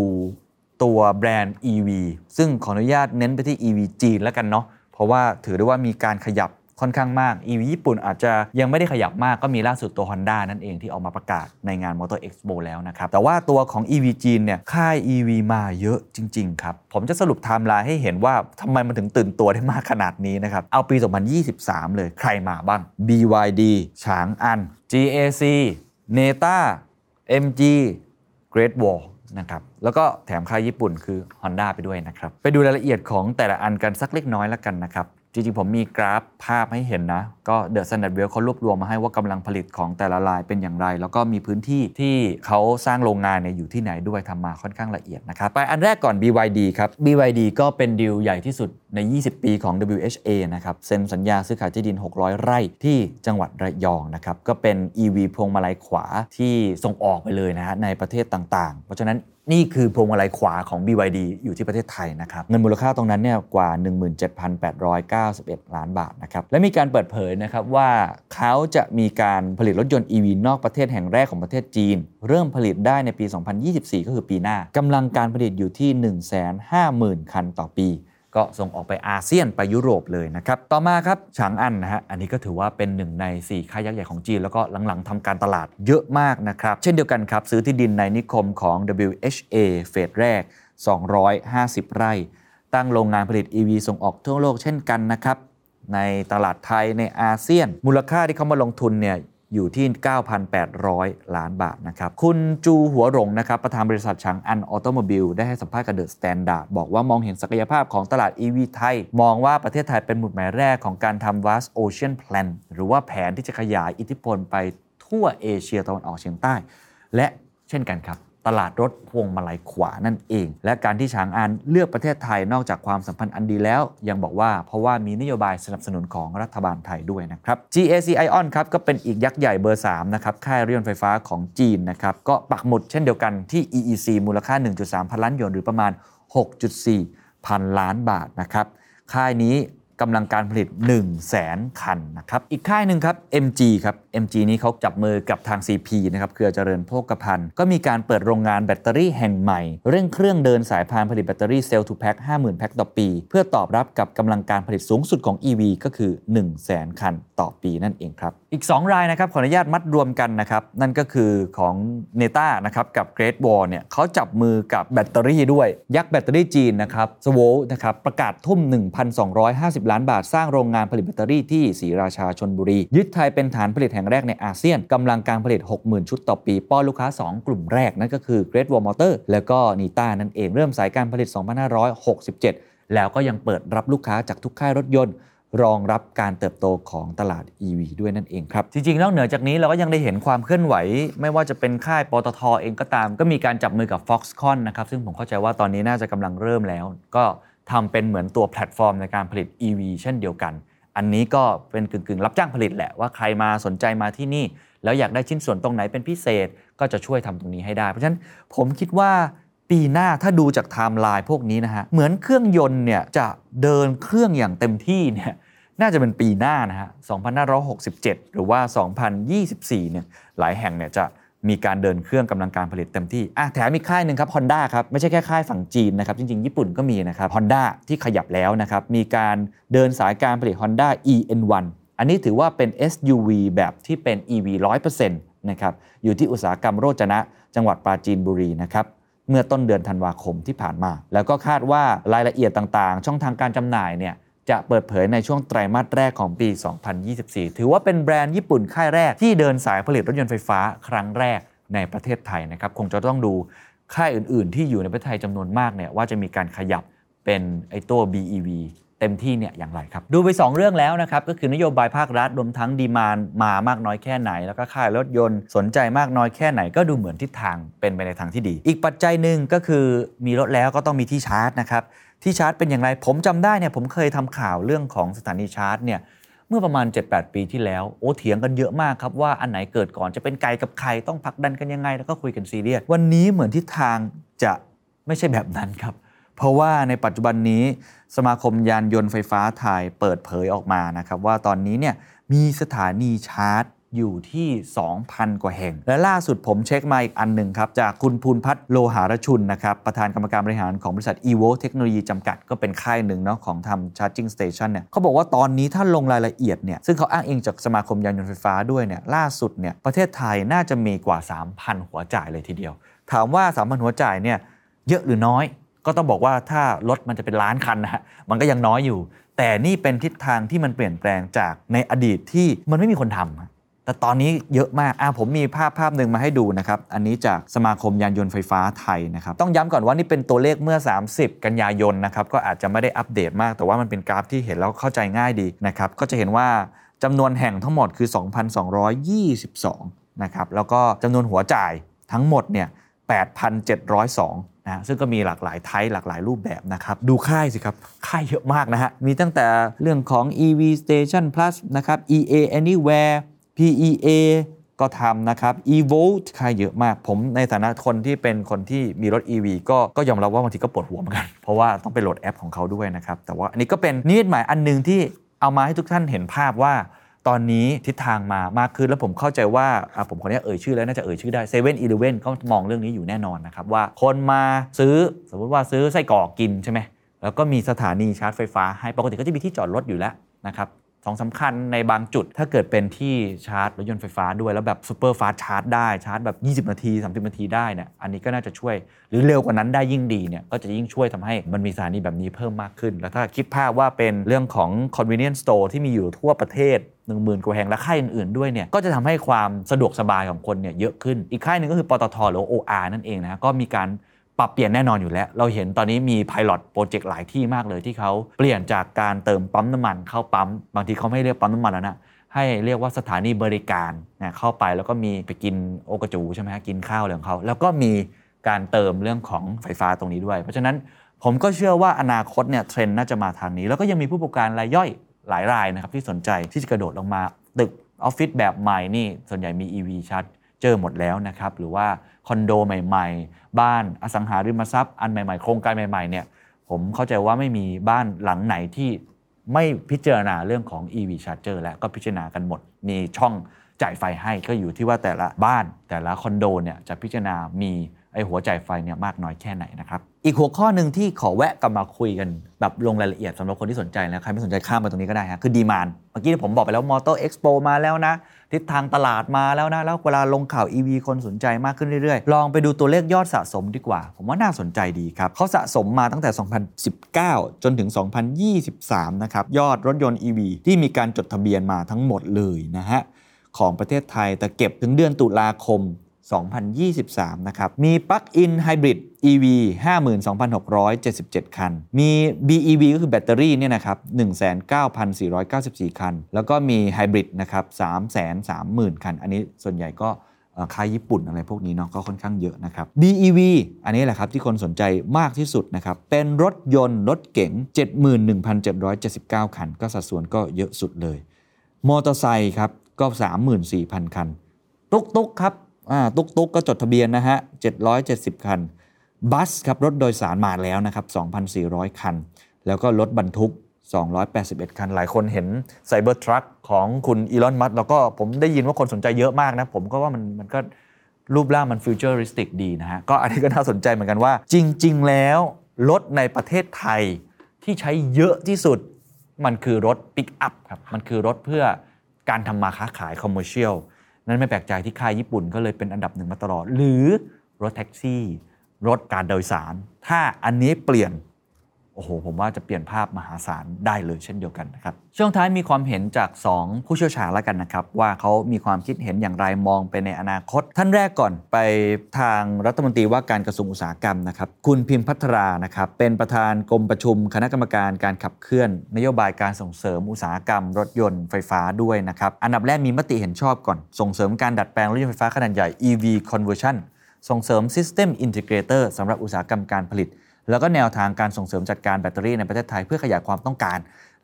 ตัวแบรนด์ EV ซึ่งขออนุญาตเน้นไปที่ EV จีนแล้วกันเนาะเพราะว่าถือได้ว่ามีการขยับค่อนข้างมาก EV ญี่ปุ่นอาจจะยังไม่ได้ขยับมากก็มีล่าสุดตัว Honda นั่นเองที่ออกมาประกาศในงาน Motor Expo แล้วนะครับ แต่ว่าตัวของ EV จีนเนี่ยค่าย EV มาเยอะจริง ๆ ครับ ผมจะสรุปไทม์ไลน์ให้เห็นว่าทำไมมันถึงตื่นตัวได้มากขนาดนี้นะครับ เอาปี 2023 เลยใครมาบ้าง BYD ฉางอัน GAC Neta MG Great Wall นะครับแล้วก็แถมค่ายญี่ปุ่นคือ Honda ไปด้วยนะครับ ไปดูรายละเอียดของแต่ละอันกันสักเล็กน้อยแล้วกันนะครับ จริงๆ ผมมีกราฟภาพให้เห็นนะ ก็ The Standard Well เขารวบรวมมาให้ว่ากำลังผลิตของแต่ละรายเป็นอย่างไร แล้วก็มีพื้นที่ที่เขาสร้างโรงงานเนี่ยอยู่ที่ไหนด้วยทำมาค่อนข้างละเอียดนะครับ ไปอันแรกก่อน BYD ครับ BYD ก็เป็นดีลใหญ่ที่สุดใน 20 ปีของ WHA นะครับ เซ็นสัญญาซื้อขายที่ดิน 600 ไร่ที่จังหวัดระยองนะครับ ก็เป็น EV พวงมาลัยขวาที่ส่งออกไปเลยนะฮะในประเทศต่างๆ เพราะฉะนั้น นี่คือพวงมาลัยขวาของ BYD อยู่ที่ประเทศไทยนะครับ เงินมูลค่าตรงนั้นเนี่ยกว่า 17,891 ล้านบาทนะครับ และมีการเปิดเผยนะครับว่าเขาจะมีการผลิตรถยนต์ EV นอกประเทศแห่งแรกของประเทศจีน เริ่มผลิตได้ในปี 2024 ก็คือปีหน้ากำลังการผลิตอยู่ที่ 150,000 คันต่อปี ก็ส่งออกไปอาเซียนไปยุโรปเลยนะครับ ต่อมาครับฉางอันนะฮะ อันนี้ก็ถือว่าเป็นหนึ่งใน 4 ค่ายยักษ์ใหญ่ของจีน แล้วก็หลังๆทำการตลาดเยอะมากนะครับ เช่นเดียวกันครับ ซื้อที่ดินในนิคมของ WHA phase แรก 250 ไร่ ตั้งโรงงานผลิต EV ส่งออกทั่วโลกเช่นกันนะครับ ในตลาดไทยในอาเซียน มูลค่าที่เขามาลงทุนเนี่ย อยู่ที่ 9,800 ล้านบาทนะครับ คุณจูหัวหลงนะครับ ประธานบริษัท Changan Automobile ได้ให้สัมภาษณ์กับ THE STANDARD บอกว่ามองเห็นศักยภาพของตลาด EV ไทย มองว่าประเทศไทยเป็นหมุดหมายแรกของการทำ Vast Ocean Plan หรือว่าแผนที่จะขยายอิทธิพลไปทั่วเอเชียตะวันออกเฉียงใต้ และเช่นกันครับ ตลาดรถพวงมาลัยขวานั่นเอง และการที่ฉางอันเลือกประเทศไทยนอกจากความสัมพันธ์อันดีแล้ว ยังบอกว่าเพราะว่ามีนโยบายสนับสนุนของรัฐบาลไทยด้วยนะครับ GAC Ion ครับก็เป็นอีกยักษ์ใหญ่เบอร์ 3 นะครับ ค่ายรถยนต์ไฟฟ้าของจีนนะครับ ก็ปักหมุดเช่นเดียวกันที่ EEC มูลค่า 1.3 พันล้านหยวนหรือประมาณ 6.4 พันล้านบาทนะครับค่ายนี้ กำลังการผลิต 1 0 0 0 0แสนคันนะครับ อีกค่ายหนึ่งครับ MG ครับ MG นี้เขาจับมือกับทาง CP นะครับเครือเจริญโภคภัณฑ์ ก็มีการเปิดโรงงานแบตเตอรี่แห่งใหม่ เร่งเครื่องเดินสายพานผลิตแบตเตอรี่ cell to pack 50,000 แพ็คต่อปี เพื่อตอบรับกับกำลังการผลิตสูงสุดของ EV ก็คือ 1 0 0 0 0แสนคัน ต่อปีนั่นเองครับ อีก 2 รายนะครับขออนุญาตมัดรวมกันนะครับ นั่นก็คือของ NETA นะครับกับ Great Wall เนี่ยเขาจับมือกับแบตเตอรี่ด้วย ยักษ์แบตเตอรี่จีนนะครับ SVOLT นะครับประกาศทุ่ม 1,250 ล้านบาท สร้างโรงงานผลิตแบตเตอรี่ที่ศรีราชาชนบุรี ยึดไทยเป็นฐานผลิตแห่งแรกในอาเซียนกำลังการผลิต 60,000 ชุดต่อปีป้อนลูกค้า 2 กลุ่มแรกนั่นก็คือ Great Wall Motor แล้วก็นีต้านั่นเองเริ่มสายการผลิต 2567 แล้วก็ยังเปิดรับลูกค้าจากทุกค่ายรถยนต์ รองรับการเติบโตของตลาด EV ด้วยนั่นเองครับ จริงๆนอกเหนือจากนี้เราก็ยังได้เห็นความเคลื่อนไหว ไม่ว่าจะเป็นค่ายปตทเองก็ตาม ก็มีการจับมือกับ Foxconn นะครับ ซึ่งผมเข้าใจว่าตอนนี้น่าจะกำลังเริ่มแล้ว ก็ทำเป็นเหมือนตัวแพลตฟอร์มในการผลิต EV เช่นเดียวกัน อันนี้ก็เป็นกึ่งๆ รับจ้างผลิตแหละว่าใครมาสนใจมาที่นี่ แล้วอยากได้ชิ้นส่วนตรงไหนเป็นพิเศษ ก็จะช่วยทำตรงนี้ให้ได้ เพราะฉะนั้นผมคิดว่า ปีหน้าถ้าดูจากไทม์ไลน์พวกนี้นะฮะ เหมือนเครื่องยนต์เนี่ยจะเดินเครื่องอย่างเต็มที่เนี่ยน่าจะเป็นปีหน้านะฮะ 2567 หรือว่า 2024 เนี่ยหลายแห่งเนี่ยจะมีการเดินเครื่องกำลังการผลิตเต็มที่อะแถมอีกค่ายหนึ่งครับ Honda ครับ ไม่ใช่แค่ค่ายฝั่งจีนนะครับ จริง ๆ ญี่ปุ่นก็มีนะครับ Honda ที่ขยับแล้วนะครับ มีการเดินสายการผลิต Honda EN1 อันนี้ถือว่าเป็น SUV แบบที่เป็น EV 100%นะครับ อยู่ที่อุตสาหกรรมโรจนะ จังหวัดปราจีนบุรีนะครับ เมื่อต้นเดือนธันวาคมที่ผ่านมา แล้วก็คาดว่ารายละเอียดต่างๆ ช่องทางการจำหน่ายเนี่ยจะเปิดเผยในช่วงไตรมาสแรกของปี 2024 ถือว่าเป็นแบรนด์ญี่ปุ่นค่ายแรกที่เดินสายผลิตรถยนต์ไฟฟ้าครั้งแรกในประเทศไทยนะครับคงจะต้องดูค่ายอื่น ๆ ที่อยู่ในประเทศไทยจำนวนมากเนี่ยว่าจะมีการขยับเป็นไอตัว BEV เต็มที่เนี่ยอย่างไรครับ ดูไป 2 เรื่องแล้วนะครับก็คือนโยบายภาครัฐรวมทั้งดีมานมามากน้อยแค่ไหน แล้วก็ค่ายรถยนต์สนใจมากน้อยแค่ไหน ก็ดูเหมือนทิศทางเป็นไปในทางที่ดี อีกปัจจัยหนึ่งก็คือมีรถแล้วก็ต้องมีที่ชาร์จนะครับที่ชาร์จเป็นอย่างไรผมจำได้เนี่ยผมเคยทำข่าวเรื่องของสถานีชาร์จเนี่ยเมื่อประมาณ 7-8 ปีที่แล้วโอ้เถียงกันเยอะมากครับว่าอันไหนเกิดก่อนจะเป็นไก่กับไข่ต้องผลักดันกันยังไง แล้วก็คุยกันซีเรียสวันนี้เหมือนทิศทางจะไม่ใช่แบบนั้นครับ เพราะว่าในปัจจุบันนี้สมาคมยานยนต์ไฟฟ้าไทยเปิดเผยออกมานะครับว่าตอนนี้เนี่ยมีสถานีชาร์จอยู่ที่ 2,000 กว่าแห่ง และล่าสุดผมเช็คมาอีกอันหนึ่งครับ จากคุณภูนพัฒน์โลหารชุนนะครับ ประธานกรรมการบริหารของบริษัท evo เทคโนโลยีจำกัดก็เป็นค่ายหนึ่งเนาะของทำ charging station เนี่ยเขาบอกว่าตอนนี้ถ้าลงรายละเอียดเนี่ย ซึ่งเขาอ้างอิงจากสมาคมยานยนต์ไฟฟ้าด้วยเนี่ยล่าสุดเนี่ยประเทศไทยน่าจะมีกว่า 3,000 หัวจ่ายเลยทีเดียว ถามว่า 3,000 หัวจ่ายเนี่ยเยอะหรือน้อย ก็ต้องบอกว่าถ้ารถมันจะเป็นล้านคันนะฮะมันก็ยังน้อยอยู่ แต่นี่เป็นทิศทางที่มันเปลี่ยนแปลงจากในอดีตที่มันไม่มีคนทำแต่ตอนนี้เยอะมากอะผมมีภาพภาพหนึ่งมาให้ดูนะครับ อันนี้จากสมาคมยานยนต์ไฟฟ้าไทยนะครับ ต้องย้ำก่อนว่านี่เป็นตัวเลขเมื่อ 30 กันยายนนะครับ ก็อาจจะไม่ได้อัปเดตมาก แต่ว่ามันเป็นกราฟที่เห็นแล้วเข้าใจง่ายดีนะครับ ก็จะเห็นว่าจำนวนแห่งทั้งหมดคือ 2,222 นะครับ แล้วก็จำนวนหัวจ่ายทั้งหมดเนี่ย8,702 นะฮะซึ่งก็มีหลากหลายไทป์หลากหลายรูปแบบนะครับ ดูค่ายสิครับ ค่ายเยอะมากนะฮะ มีตั้งแต่เรื่องของ EV Station Plus นะครับ EA Anywhere PEA ก็ทำนะครับ eVolt ค่ายเยอะมาก ผมในฐานะคนที่เป็นคนที่มีรถ EV ก็ก็ยอมรับว่าบางทีก็ปวดหัวเหมือนกัน เพราะว่าต้องไปโหลดแอปของเขาด้วยนะครับ แต่ว่าอันนี้ก็เป็นนิมิตหมายอันหนึงที่เอามาให้ทุกท่านเห็นภาพว่า ตอนนี้ทิศทางมามากขึ้นแล้วผมเข้าใจว่าผมขออนุญาตเอ่ยชื่อแล้วน่าจะเอ่ยชื่อได้เซเว่นอีเลเว่นเขามองเรื่องนี้อยู่แน่นอนนะครับว่าคนมาซื้อสมมติว่าซื้อไส้กรอกกินใช่ไหมแล้วก็มีสถานีชาร์จไฟฟ้าให้ปกติก็จะมีที่จอดรถอยู่แล้วนะครับ สองสำคัญในบางจุดถ้าเกิดเป็นที่ชาร์จรถยนต์ไฟฟ้าด้วยแล้วแบบ super fast charge ได้ชาร์จแบบ 20 นาที 30 นาทีได้เนี่ยอันนี้ก็น่าจะช่วย หรือเร็วกว่านั้นได้ยิ่งดีเนี่ยก็จะยิ่งช่วยทำให้มันมีสถานีแบบนี้เพิ่มมากขึ้น แล้วถ้าคิดภาพว่าเป็นเรื่องของ convenience store ที่มีอยู่ทั่วประเทศ1 0,000กว่าแห่งและค่ายอื่นๆด้วยเนี่ยก็จะทำให้ความสะดวกสบายของคนเนี่ยเยอะขึ้นอีกค่ายหนึ่งก็คือปตทหรือว่า OR นั่นเองนะก็มีการ ปรับเปลี่ยนแน่นอนอยู่แล้ว เราเห็นตอนนี้มี Pilot โปรเจกต์หลายที่มากเลยที่เขาเปลี่ยนจากการเติมปั๊มน้ำมันเข้าปั๊ม บางทีเขาไม่เรียกปั๊มน้ำมันแล้วนะให้เรียกว่าสถานีบริการนะเข้าไปแล้วก็มีไปกินโอกระจูใช่ไหมฮะกินข้าวอะไรของเขา แล้วก็มีการเติมเรื่องของไฟฟ้าตรงนี้ด้วย เพราะฉะนั้นผมก็เชื่อว่าอนาคตเนี่ยเทรนด์น่าจะมาทางนี้ แล้วก็ยังมีผู้ประกอบการรายย่อยหลายรายนะครับที่สนใจที่จะกระโดดลงมาตึกออฟฟิศแบบใหม่นี่ส่วนใหญ่มี EV ชาร์จเจอหมดแล้วนะครับหรือว่า อนโดใหม่ ๆ บ้านอสังหาริมทรัพย์อันใหม่ๆ โครงการใหม่ๆเนี่ยผมเข้าใจว่าไม่มีบ้านหลังไหนที่ไม่พิจารณาเรื่องของ EV Charger แล้วก็พิจารณากันหมด มีช่องจ่ายไฟให้ก็อยู่ที่ว่าแต่ละบ้านแต่ละคอนโดเนี่ยจะพิจารณามีไอ้หัวจ่ายไฟเนี่ยมากน้อยแค่ไหนนะครับอีกหัวข้อหนึ่งที่ขอแวะกลับมาคุยกันแบบลงรายละเอียดสำหรับคนที่สนใจนะใครไม่สนใจข้ามไปตรงนี้ก็ได้ฮะคือ demand เมื่อกี้ผมบอกไปแล้ว Motor Expo มาแล้วนะ ทิศทางตลาดมาแล้วนะแล้วเวลาลงข่าว EV คนสนใจมากขึ้นเรื่อยๆ ลองไปดูตัวเลขยอดสะสมดีกว่า ผมว่าน่าสนใจดีครับเขาสะสมมาตั้งแต่ 2019 จนถึง 2023 นะครับ ยอดรถยนต์ EV ที่มีการจดทะเบียนมาทั้งหมดเลยนะฮะของประเทศไทยแต่เก็บถึงเดือนตุลาคม 2023 นะครับ มีปลั๊กอินไฮบริด EV 52,677 คัน มี BEV ก็คือแบตเตอรี่เนี่ยนะครับ 19,494 คัน แล้วก็มีไฮบริดนะครับ 330,000 คัน อันนี้ส่วนใหญ่ก็ค่ายญี่ปุ่นอะไรพวกนี้เนาะก็ค่อนข้างเยอะนะครับ BEV อันนี้แหละครับที่คนสนใจมากที่สุดนะครับ เป็นรถยนต์รถเก๋ง 71,779 คัน ก็สัดส่วนก็เยอะสุดเลย มอเตอร์ไซค์ครับก็ 34,000 คัน ตุ๊กตุ๊กครับ ตุ๊กตุ๊กก็จดทะเบียนนะฮะ 770 คัน bus ครับรถโดยสารมาแล้วนะครับ 2,400 คัน แล้วก็รถบรรทุก 281 คัน หลายคนเห็น Cybertruck ของคุณอีลอน มัสก์แล้วก็ผมได้ยินว่าคนสนใจเยอะมากนะ ผมก็ว่ามันมันก็รูปร่างมัน futuristic ดีนะฮะ ก็อันนี้ก็น่าสนใจเหมือนกันว่า จริง ๆ แล้วรถในประเทศไทยที่ใช้เยอะที่สุดมันคือรถปิกอัพครับ มันคือรถเพื่อการทำมาค้าขาย commercial นั้นไม่แปลกใจที่ค่ายญี่ปุ่นก็เลยเป็นอันดับหนึ่งมาตลอด หรือรถแท็กซี่ รถการโดยสาร ถ้าอันนี้เปลี่ยน โอ้โหผมว่าจะเปลี่ยนภาพมหาศาลได้เลยเช่นเดียวกันนะครับช่วงท้ายมีความเห็นจาก 2 ผู้เชี่ยวชาญแล้วกันนะครับ ว่าเขามีความคิดเห็นอย่างไรมองไปในอนาคต ท่านแรกก่อนไปทางรัฐมนตรีว่าการกระทรวงอุตสาหกรรมนะครับ คุณพิมพ์พัทรานะครับเป็นประธานการประชุมคณะกรรมการการขับเคลื่อน นโยบายการส่งเสริมอุตสาหกรรม รถยนต์ไฟฟ้าด้วยนะครับอันดับแรกมีมติเห็นชอบก่อน ส่งเสริมการดัดแปลงรถยนต์ไฟฟ้าขนาดใหญ่ EV conversion ส่งเสริม System Integrator สำหรับอุตสาหกรรมการผลิต แล้วก็แนวทางการส่งเสริมจัดการแบตเตอรี่ในประเทศไทยเพื่อขยายความต้องการ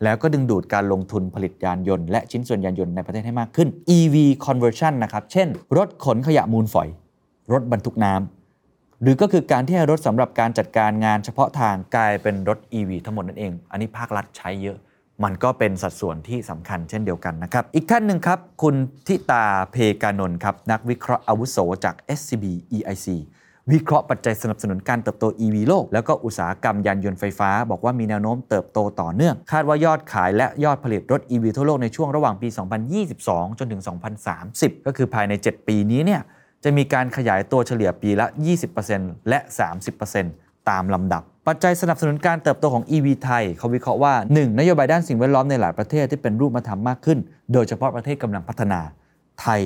แล้วก็ดึงดูดการลงทุนผลิตยานยนต์ และชิ้นส่วนยานยนต์ในประเทศให้มากขึ้น EV conversion นะครับ เช่น รถขนขยะมูลฝอย รถบรรทุกน้ำหรือก็คือการที่ให้รถสำหรับการจัดการงานเฉพาะทางกลายเป็นรถ EV ทั้งหมดนั่นเอง อันนี้ภาครัฐใช้เยอะ มันก็เป็นสัดส่วนที่สำคัญเช่นเดียวกันนะครับ อีกท่านหนึ่งครับ คุณทิตาเพกานนท์ครับ นักวิเคราะห์อาวุโสจาก SCB EIC วิเคราะห์ปัจจัยสนับสนุนการเติบโต EV โลก แล้วก็อุตสาหกรรมยานยนต์ไฟฟ้า บอกว่ามีแนวโน้มเติบโตต่อเนื่อง คาดว่ายอดขายและยอดผลิตรถ EV ทั่วโลกในช่วงระหว่างปี 2022 จนถึง 2030 ก็คือภายใน 7 ปีนี้เนี่ยจะมีการขยายตัวเฉลี่ยปีละ 20%และ 30%ตามลำดับ ปัจจัยสนับสนุนการเติบโตของ EV ไทย เขาวิเคราะห์ว่า 1. นโยบายด้านสิ่งแวดล้อมในหลายประเทศที่เป็นรูปธรรมมากขึ้น โดยเฉพาะประเทศกำลังพัฒนา ไทย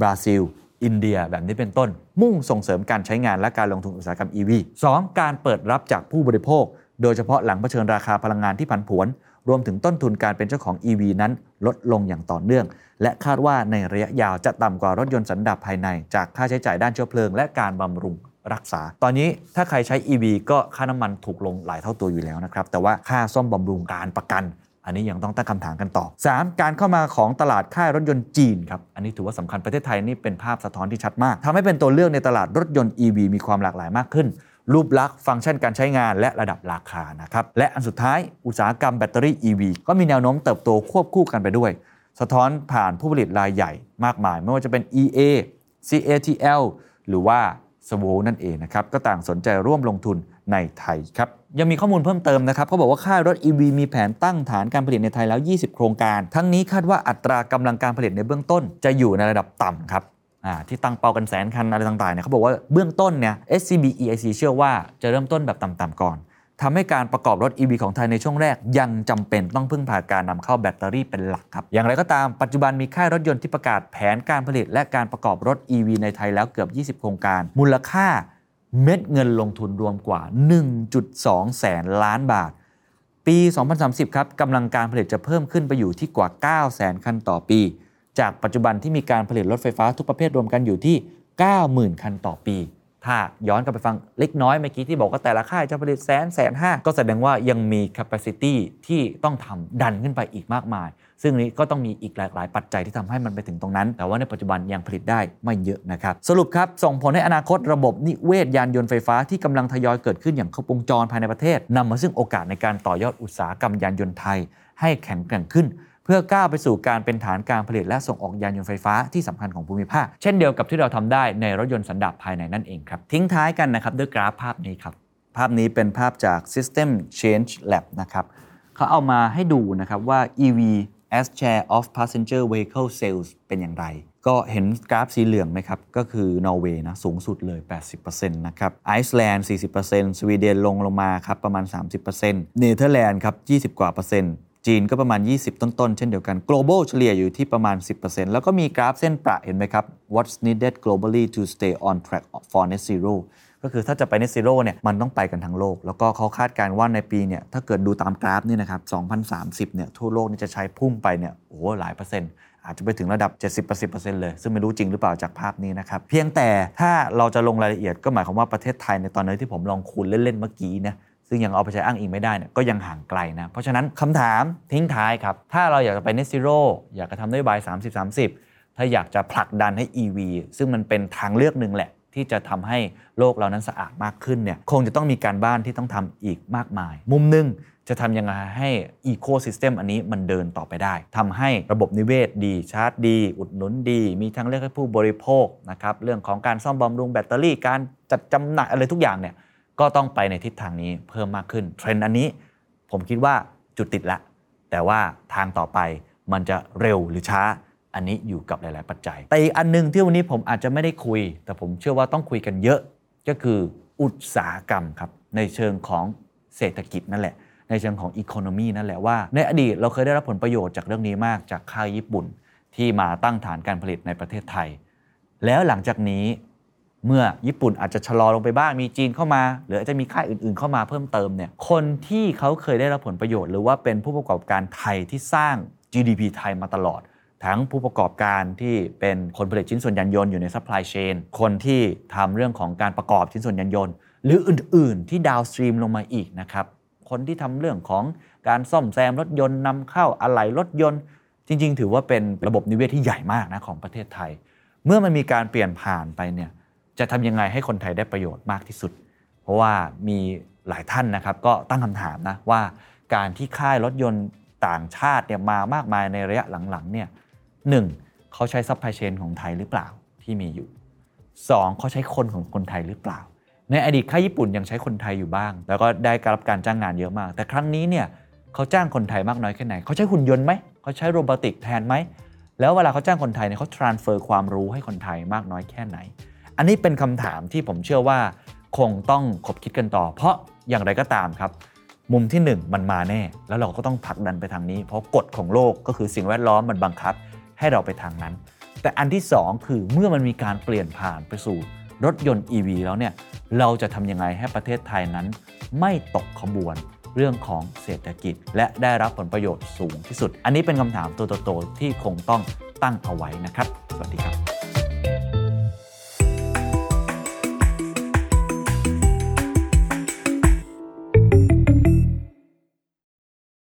บราซิล อินเดียแบบนี้เป็นต้น มุ่งส่งเสริมการใช้งานและการลงทุนอุตสาหกรรม EV 2. การเปิดรับจากผู้บริโภค โดยเฉพาะหลังเผชิญราคาพลังงานที่ผันผวน รวมถึงต้นทุนการเป็นเจ้าของ EV นั้นลดลงอย่างต่อเนื่อง และคาดว่าในระยะยาวจะต่ำกว่ารถยนต์สันดาปภายใน จากค่าใช้จ่ายด้านเชื้อเพลิง และการบำรุงรักษา ตอนนี้ถ้าใครใช้ EV ก็ค่าน้ำมันถูกลงหลายเท่าตัวอยู่แล้วนะครับแต่ว่าค่าซ่อมบำรุงการประกัน อันนี้ยังต้องตั้งคำถามกันต่อ 3. การเข้ามาของตลาดค่ายรถยนต์จีนครับ อันนี้ถือว่าสำคัญประเทศไทยนี่เป็นภาพสะท้อนที่ชัดมากทำให้เป็นตัวเลือกในตลาดรถยนต์ EV มีความหลากหลายมากขึ้น รูปลักษณ์ฟังก์ชันการใช้งานและระดับราคานะครับ และอันสุดท้ายอุตสาหกรรมแบตเตอรี่ EV ก็มีแนวโน้มเติบโตควบคู่กันไปด้วย สะท้อนผ่านผู้ผลิตรายใหญ่มากมาย ไม่ว่าจะเป็น EA CATL หรือว่า s w o นั่นเองนะครับก็ต่างสนใจร่วมลงทุน ในไทยครับยังมีข้อมูลเพิ่มเติมนะครับเขาบอกว่าค่ายรถ EV มีแผนตั้งฐานการผลิตในไทยแล้ว 20 โครงการ ทั้งนี้คาดว่าอัตรากำลังการผลิตในเบื้องต้น จะอยู่ในระดับต่ำครับที่ตั้งเป้ากันแสนคันอะไรต่างๆเนี่ยเขาบอกว่าเบื้องต้นเนี่ย SCB EIC เชื่อว่าจะเริ่มต้นแบบต่ำๆก่อนทำให้การประกอบรถ EV ของไทยในช่วงแรก ยังจำเป็นต้องพึ่งพาการนำเข้าแบตเตอรี่เป็นหลักครับ อย่างไรก็ตามปัจจุบันมีค่ายรถยนต์ที่ประกาศแผนการผลิต และการประกอบรถ EV ในไทยแล้วเกือบ 20 โครงการ มูลค่า เม็ดเงินลงทุนรวมกว่า 1.2 แสนล้านบาท ปี 2030 ครับกำลังการผลิตจะเพิ่มขึ้นไปอยู่ที่กว่า 9 แสนคันต่อปี จากปัจจุบันที่มีการผลิตรถไฟฟ้าทุกประเภทรวมกันอยู่ที่ 90,000 คันต่อปี ถ้าย้อนกลับไปฟังเล็กน้อยเมื่อกี้ที่บอกว่าแต่ละค่ายจะผลิตแสนแสนห้าก็แสดงว่ายังมี capacity ที่ต้องทำดันขึ้นไปอีกมากมาย ซึ่งนี้ก็ต้องมีอีกหลากหลายปัจจัยที่ทำให้มันไปถึงตรงนั้น แต่ว่าในปัจจุบันยังผลิตได้ไม่เยอะนะครับ สรุปครับ ส่งผลให้อนาคตระบบนิเวศยานยนต์ไฟฟ้าที่กำลังทยอยเกิดขึ้นอย่างครบวงจรภายในประเทศนำมาซึ่งโอกาสในการต่อยอดอุตสาหกรรมยานยนต์ไทย ให้แข็งแกร่งขึ้น เพื่อก้าวไปสู่การเป็นฐานการผลิตและส่งออกยานยนต์ไฟฟ้าที่สำคัญของภูมิภาค เช่นเดียวกับที่เราทำได้ในรถยนต์สันดาปภายในนั่นเองครับ ทิ้งท้ายกันนะครับด้วยกราฟภาพนี้ครับ ภาพนี้เป็นภาพจาก Systems Change Lab นะครับเขาเอามาให้ดูนะครับว่า EV as share of passenger vehicle sales เป็นอย่างไร ก็เห็นกราฟสีเหลืองไหมครับ ก็คือนอร์เวย์นะสูงสุดเลย 80%นะครับไอซ์แลนด์40%สวีเดนลงลงมาครับประมาณ 30%เนเธอร์แลนด์ครับ 20 กว่าเปอร์เซ็นต์ จีนก็ประมาณ 20 ต้น ๆ เช่นเดียวกัน global เฉลี่ยอยู่ที่ประมาณ 10%แล้วก็มีกราฟเส้นประเห็นไหมครับ what's needed globally to stay on track for net zero ก็คือถ้าจะไป net zero เนี่ยมันต้องไปกันทั้งโลก แล้วก็เขาคาดการณ์ว่าในปีเนี่ยถ้าเกิดดูตามกราฟนี่นะครับ 2030 เนี่ยทั่วโลกนี่จะใช้พุ่งไปเนี่ยโอ้โหหลายเปอร์เซ็นต์อาจจะไปถึงระดับ 70-80%เลย ซึ่งไม่รู้จริงหรือเปล่าจากภาพนี้นะครับ เพียงแต่ถ้าเราจะลงรายละเอียดก็หมายความว่าประเทศไทยในตอนนี้ที่ผมลองคูณเล่น ๆ เมื่อกี้เนี่ย ซึ่งยังเอาไปใช้อ้างอิงไม่ได้เนี่ยก็ยังห่างไกลนะ เพราะฉะนั้นคำถามทิ้งท้ายครับ ถ้าเราอยากจะไป net zero อยากจะทำนโยบาย 30-30 ถ้าอยากจะผลักดันให้ EV ซึ่งมันเป็นทางเลือกหนึ่งแหละ ที่จะทำให้โลกเรานั้นสะอาดมากขึ้นเนี่ยคงจะต้องมีการบ้านที่ต้องทำอีกมากมาย มุมหนึ่งจะทำยังไงให้อีโค y ิสเต็มอันนี้มันเดินต่อไปได้ทำให้ระบบนิเวศดี ชาร์จดี อุดหนุนดี มีทางเลือกให้ผู้บริโภคนะครับเรื่องของการซ่อมบำรุงแบตเตอรี่การจัดจำหน่ายอะไรทุกอย่างเนี่ย ก็ต้องไปในทิศทางนี้เพิ่มมากขึ้นเทรนด์อันนี้ผมคิดว่าจุดติดละ แต่ว่าทางต่อไปมันจะเร็วหรือช้าอันนี้อยู่กับหลาย ๆ ปัจจัย แต่อีกอันหนึงที่วันนี้ผมอาจจะไม่ได้คุย แต่ผมเชื่อว่าต้องคุยกันเยอะ ก็คืออุตสาหกรรมครับในเชิงของเศรษฐกิจนั่นแหละ ในเชิงของอีโคโนมีนั่นแหละว่า ในอดีตเราเคยได้รับผลประโยชน์จากเรื่องนี้มากจากค่ายญี่ปุ่น ที่มาตั้งฐานการผลิตในประเทศไทย แล้วหลังจากนี้ เมื่อญี่ปุ่นอาจจะชะลอลงไปบ้างมีจีนเข้ามา หรืออาจจะมีค่ายอื่นๆ เข้ามาเพิ่มเติมเนี่ยคนที่เขาเคยได้รับผลประโยชน์ หรือว่าเป็นผู้ประกอบการไทยที่สร้าง GDP ไทยมาตลอด ทั้งผู้ประกอบการที่เป็นคนผลิตชิ้นส่วนยานยนต์อยู่ใน supply chain คนที่ทำเรื่องของการประกอบชิ้นส่วนยานยนต์ หรืออื่นๆ ที่ downstream ลงมาอีกนะครับคนที่ทำเรื่องของการซ่อมแซมรถยนต์นำเข้าอะไหล่รถยนต์ จริง ๆ ถือว่าเป็นระบบนิเวศที่ใหญ่มากนะของประเทศไทย เมื่อมันมีการเปลี่ยนผ่านไปเนี่ย จะทำยังไงให้คนไทยได้ประโยชน์มากที่สุด เพราะว่ามีหลายท่านนะครับก็ตั้งคำถามนะว่าการที่ค่ายรถยนต์ต่างชาติเนี่ยมามากมายในระยะหลังๆเนี่ยหนึ่งเขาใช้ supply chain ของไทยหรือเปล่าที่มีอยู่ 2. เขาใช้คนของคนไทยหรือเปล่า ในอดีตค่ายญี่ปุ่นยังใช้คนไทยอยู่บ้าง แล้วก็ได้รับการจ้างงานเยอะมาก แต่ครั้งนี้เนี่ยเขาจ้างคนไทยมากน้อยแค่ไหน เขาใช้หุ่นยนต์ไหม เขาใช้โรบอติกแทนไหม แล้วเวลาเขาจ้างคนไทยเนี่ยเขา transfer ความรู้ให้คนไทยมากน้อยแค่ไหน อันนี้เป็นคำถามที่ผมเชื่อว่าคงต้องคบคิดกันต่อ เพราะอย่างไรก็ตามครับ มุมที่ 1 มันมาแน่ แล้วเราก็ต้องผลักดันไปทางนี้ เพราะกฎของโลกก็คือสิ่งแวดล้อมมันบังคับให้เราไปทางนั้น แต่อันที่ 2 คือเมื่อมันมีการเปลี่ยนผ่านไปสู่รถยนต์ EV แล้วเนี่ยเราจะทำยังไงให้ประเทศไทยนั้น ไม่ตกขบวนเรื่องของเศรษฐกิจ และได้รับผลประโยชน์สูงที่สุด อันนี้เป็นคำถามตัวโตๆที่คงต้องตั้งเอาไว้นะครับ สวัสดีครับ